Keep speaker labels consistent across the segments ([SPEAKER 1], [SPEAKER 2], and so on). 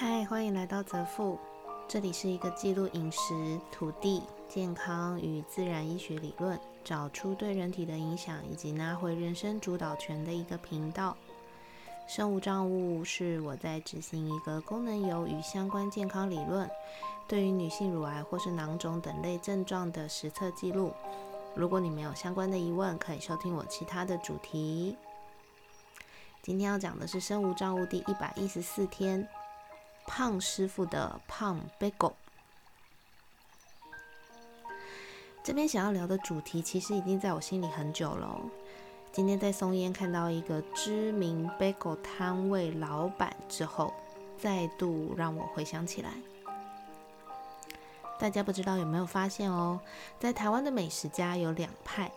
[SPEAKER 1] 嗨，欢迎来到泽富，这里是一个记录饮食、土地、健康与自然医学理论，找出对人体的影响，以及拿回人生主导权的一个频道。生物账务是我在执行一个功能油与相关健康理论，对于女性乳癌或是囊肿等类症状的实测记录。如果你没有相关的疑问，可以收听我其他的主题。今天要讲的是生物账务第一百一十四天。胖师傅的胖 bagel，这边想要聊的主题其实已经在我心里很久了。今天在松烟看到一个知名 bagel 摊位老板之后，再度让我回想起来。大家不知道有没有发现哦，在台湾的美食家有两派，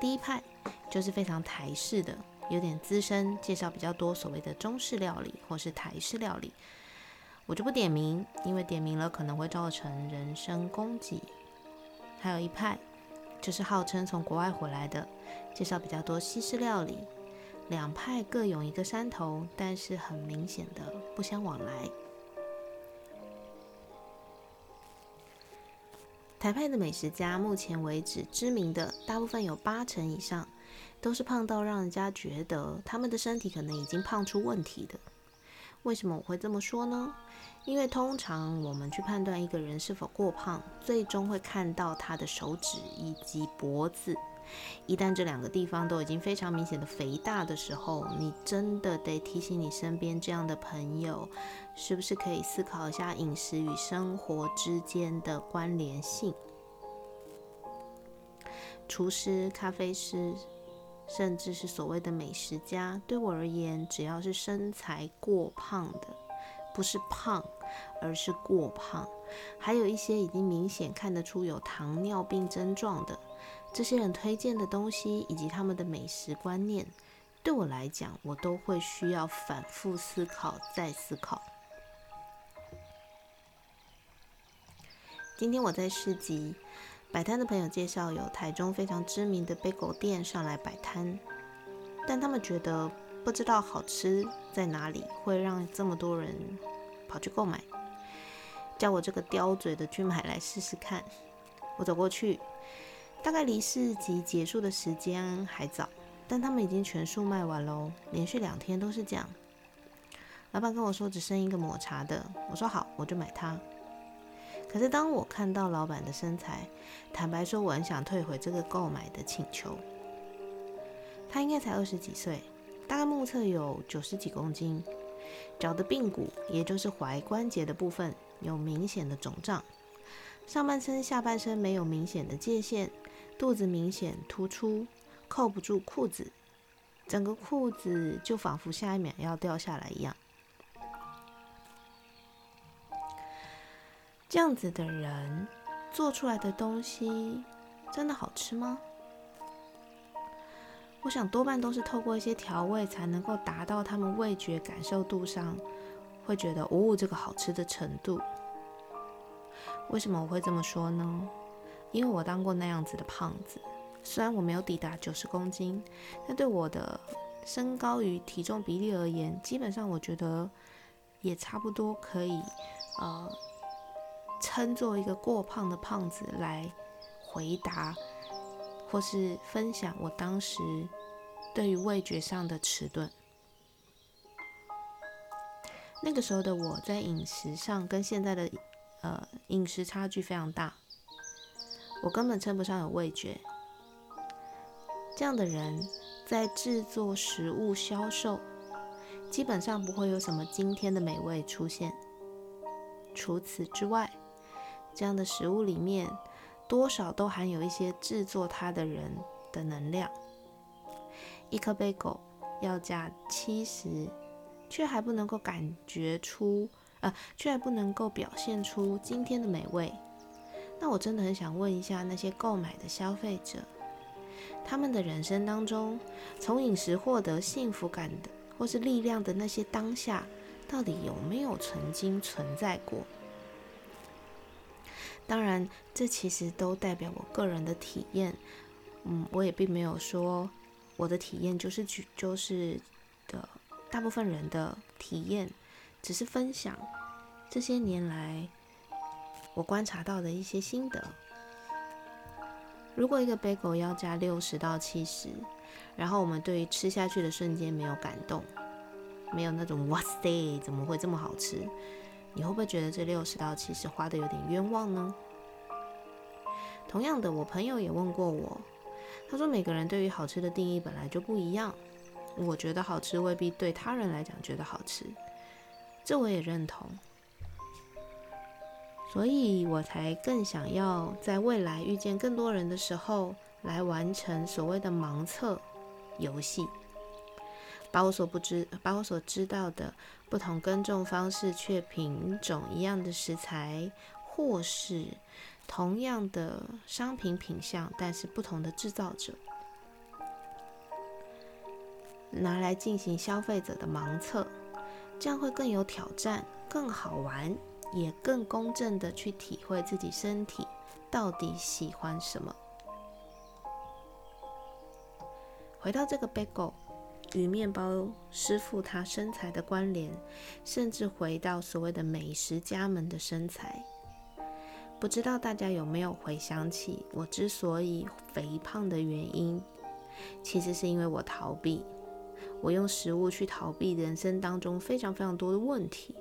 [SPEAKER 1] 第一派就是非常台式的，有点资深，介绍比较多所谓的中式料理或是台式料理。我就不点名，因为点名了可能会造成人身攻击。还有一派，就是号称从国外回来的，介绍比较多西式料理。两派各有一个山头，但是很明显的不相往来。台派的美食家，目前为止知名的大部分有八成以上，都是胖到让人家觉得他们的身体可能已经胖出问题的。为什么我会这么说呢？因为通常我们去判断一个人是否过胖，最终会看到他的手指以及脖子。一旦这两个地方都已经非常明显的肥大的时候，你真的得提醒你身边这样的朋友，是不是可以思考一下饮食与生活之间的关联性？厨师、咖啡师。甚至是所谓的美食家，对我而言，只要是身材过胖的，不是胖，而是过胖，还有一些已经明显看得出有糖尿病症状的，这些人推荐的东西以及他们的美食观念，对我来讲，我都会需要反复思考再思考。今天我在市集。摆摊的朋友介绍，有台中非常知名的贝狗店上来摆摊，但他们觉得不知道好吃在哪里，会让这么多人跑去购买，叫我这个刁嘴的去买来试试看。我走过去，大概离市集结束的时间还早，但他们已经全数卖完喽，连续两天都是这样。老板跟我说只剩一个抹茶的，我说好，我就买它。可是当我看到老板的身材，坦白说，我很想退回这个购买的请求。他应该才二十几岁，大概目测有九十几公斤，脚的髌骨，也就是踝关节的部分有明显的肿胀，上半身、下半身没有明显的界限，肚子明显突出，扣不住裤子，整个裤子就仿佛下一秒要掉下来一样。这样子的人做出来的东西真的好吃吗？我想多半都是透过一些调味才能够达到他们味觉感受度上会觉得哦这个好吃的程度。为什么我会这么说呢？因为我当过那样子的胖子，虽然我没有抵达九十公斤，但对我的身高与体重比例而言，基本上我觉得也差不多可以，呃。称作一个过胖的胖子来回答，或是分享我当时对于味觉上的迟钝。那个时候的我在饮食上跟现在的呃饮食差距非常大，我根本称不上有味觉。这样的人在制作食物销售，基本上不会有什么今天的美味出现。除此之外，这样的食物里面，多少都含有一些制作它的人的能量。一颗贝狗要价七十，却还不能够感觉出，呃，却还不能够表现出今天的美味。那我真的很想问一下那些购买的消费者，他们的人生当中，从饮食获得幸福感的或是力量的那些当下，到底有没有曾经存在过？当然，这其实都代表我个人的体验。嗯，我也并没有说我的体验就是就是的大部分人的体验，只是分享这些年来我观察到的一些心得。如果一个 bagel 要加六十到七十，然后我们对于吃下去的瞬间没有感动，没有那种哇塞，怎么会这么好吃？你会不会觉得这六十到七十花的有点冤枉呢？同样的，我朋友也问过我，他说每个人对于好吃的定义本来就不一样，我觉得好吃未必对他人来讲觉得好吃，这我也认同。所以我才更想要在未来遇见更多人的时候，来完成所谓的盲测游戏，把我所不知、把我所知道的不同耕种方式却品种一样的食材，或是同样的商品品相，但是不同的制造者，拿来进行消费者的盲测，这样会更有挑战，更好玩。也更公正的去体会自己身体到底喜欢什么。回到这个 bagel 与面包师傅他身材的关联，甚至回到所谓的美食家们的身材，不知道大家有没有回想起我之所以肥胖的原因，其实是因为我逃避，我用食物去逃避人生当中非常非常多的问题。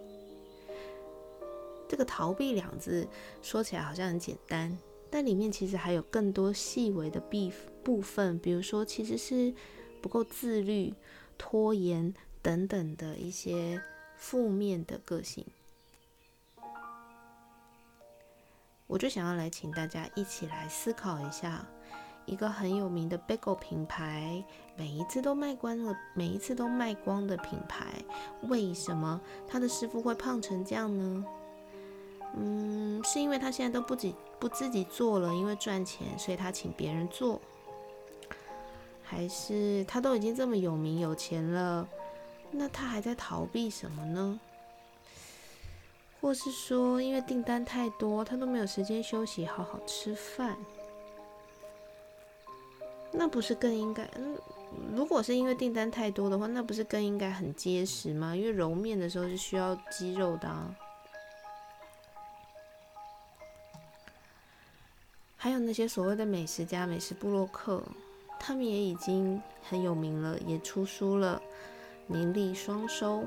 [SPEAKER 1] 这个“逃避”两字说起来好像很简单，但里面其实还有更多细微的部部分，比如说其实是不够自律、拖延等等的一些负面的个性。我就想要来请大家一起来思考一下，一个很有名的 bagel 品牌，每一次都卖光了，每一次都卖光的品牌，为什么他的师傅会胖成这样呢？嗯，是因为他现在都不己不自己做了，因为赚钱，所以他请别人做。还是他都已经这么有名有钱了，那他还在逃避什么呢？或是说，因为订单太多，他都没有时间休息，好好吃饭？那不是更应该？嗯，如果是因为订单太多的话，那不是更应该很结实吗？因为揉面的时候是需要肌肉的啊。还有那些所谓的美食家、美食部落客，他们也已经很有名了，也出书了，名利双收，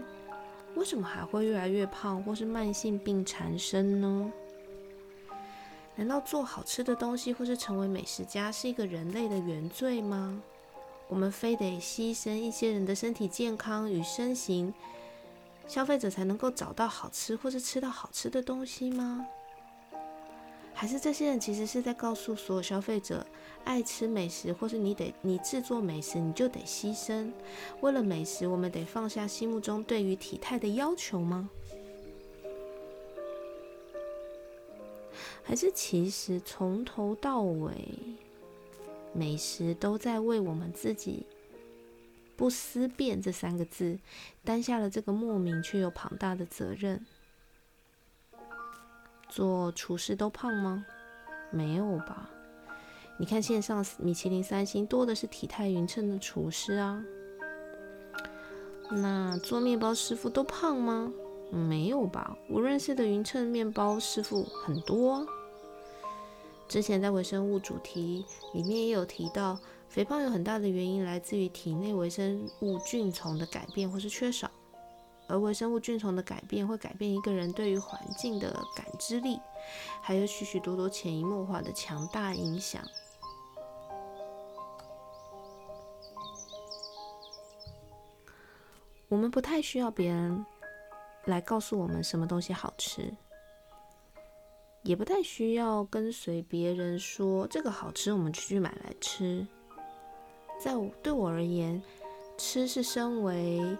[SPEAKER 1] 为什么还会越来越胖，或是慢性病缠身呢？难道做好吃的东西，或是成为美食家，是一个人类的原罪吗？我们非得牺牲一些人的身体健康与身形，消费者才能够找到好吃，或是吃到好吃的东西吗？还是这些人其实是在告诉所有消费者，爱吃美食，或是你得你制作美食，你就得牺牲。为了美食，我们得放下心目中对于体态的要求吗？还是其实从头到尾，美食都在为我们自己不思辨这三个字担下了这个莫名却又庞大的责任？做厨师都胖吗？没有吧。你看线上米其林三星多的是体态匀称的厨师啊。那做面包师傅都胖吗？没有吧。我认识的匀称面包师傅很多。之前在微生物主题里面也有提到，肥胖有很大的原因来自于体内微生物菌丛的改变或是缺少。而微生物菌丛的改变会改变一个人对于环境的感知力，还有许许多多潜移默化的强大影响。我们不太需要别人来告诉我们什么东西好吃，也不太需要跟随别人说这个好吃，我们就去买来吃。在我对我而言，吃是身为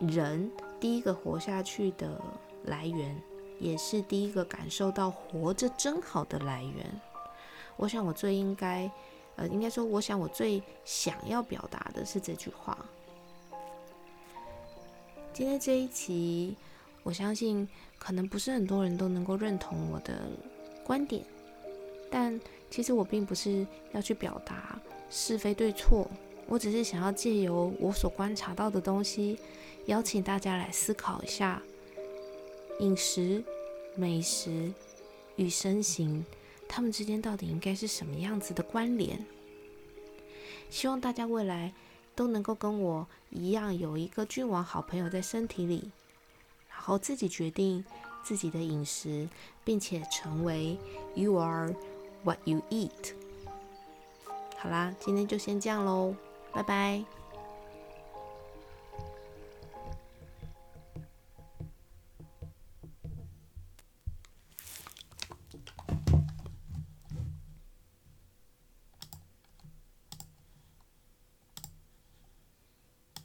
[SPEAKER 1] 人。第一个活下去的来源，也是第一个感受到活着真好的来源。我想，我最应该，呃，应该说，我想我最想要表达的是这句话。今天这一期，我相信可能不是很多人都能够认同我的观点，但其实我并不是要去表达是非对错，我只是想要借由我所观察到的东西。邀请大家来思考一下，饮食、美食与身形，它们之间到底应该是什么样子的关联？希望大家未来都能够跟我一样，有一个君王好朋友在身体里，然后自己决定自己的饮食，并且成为 You are what you eat。好啦，今天就先这样喽，拜拜。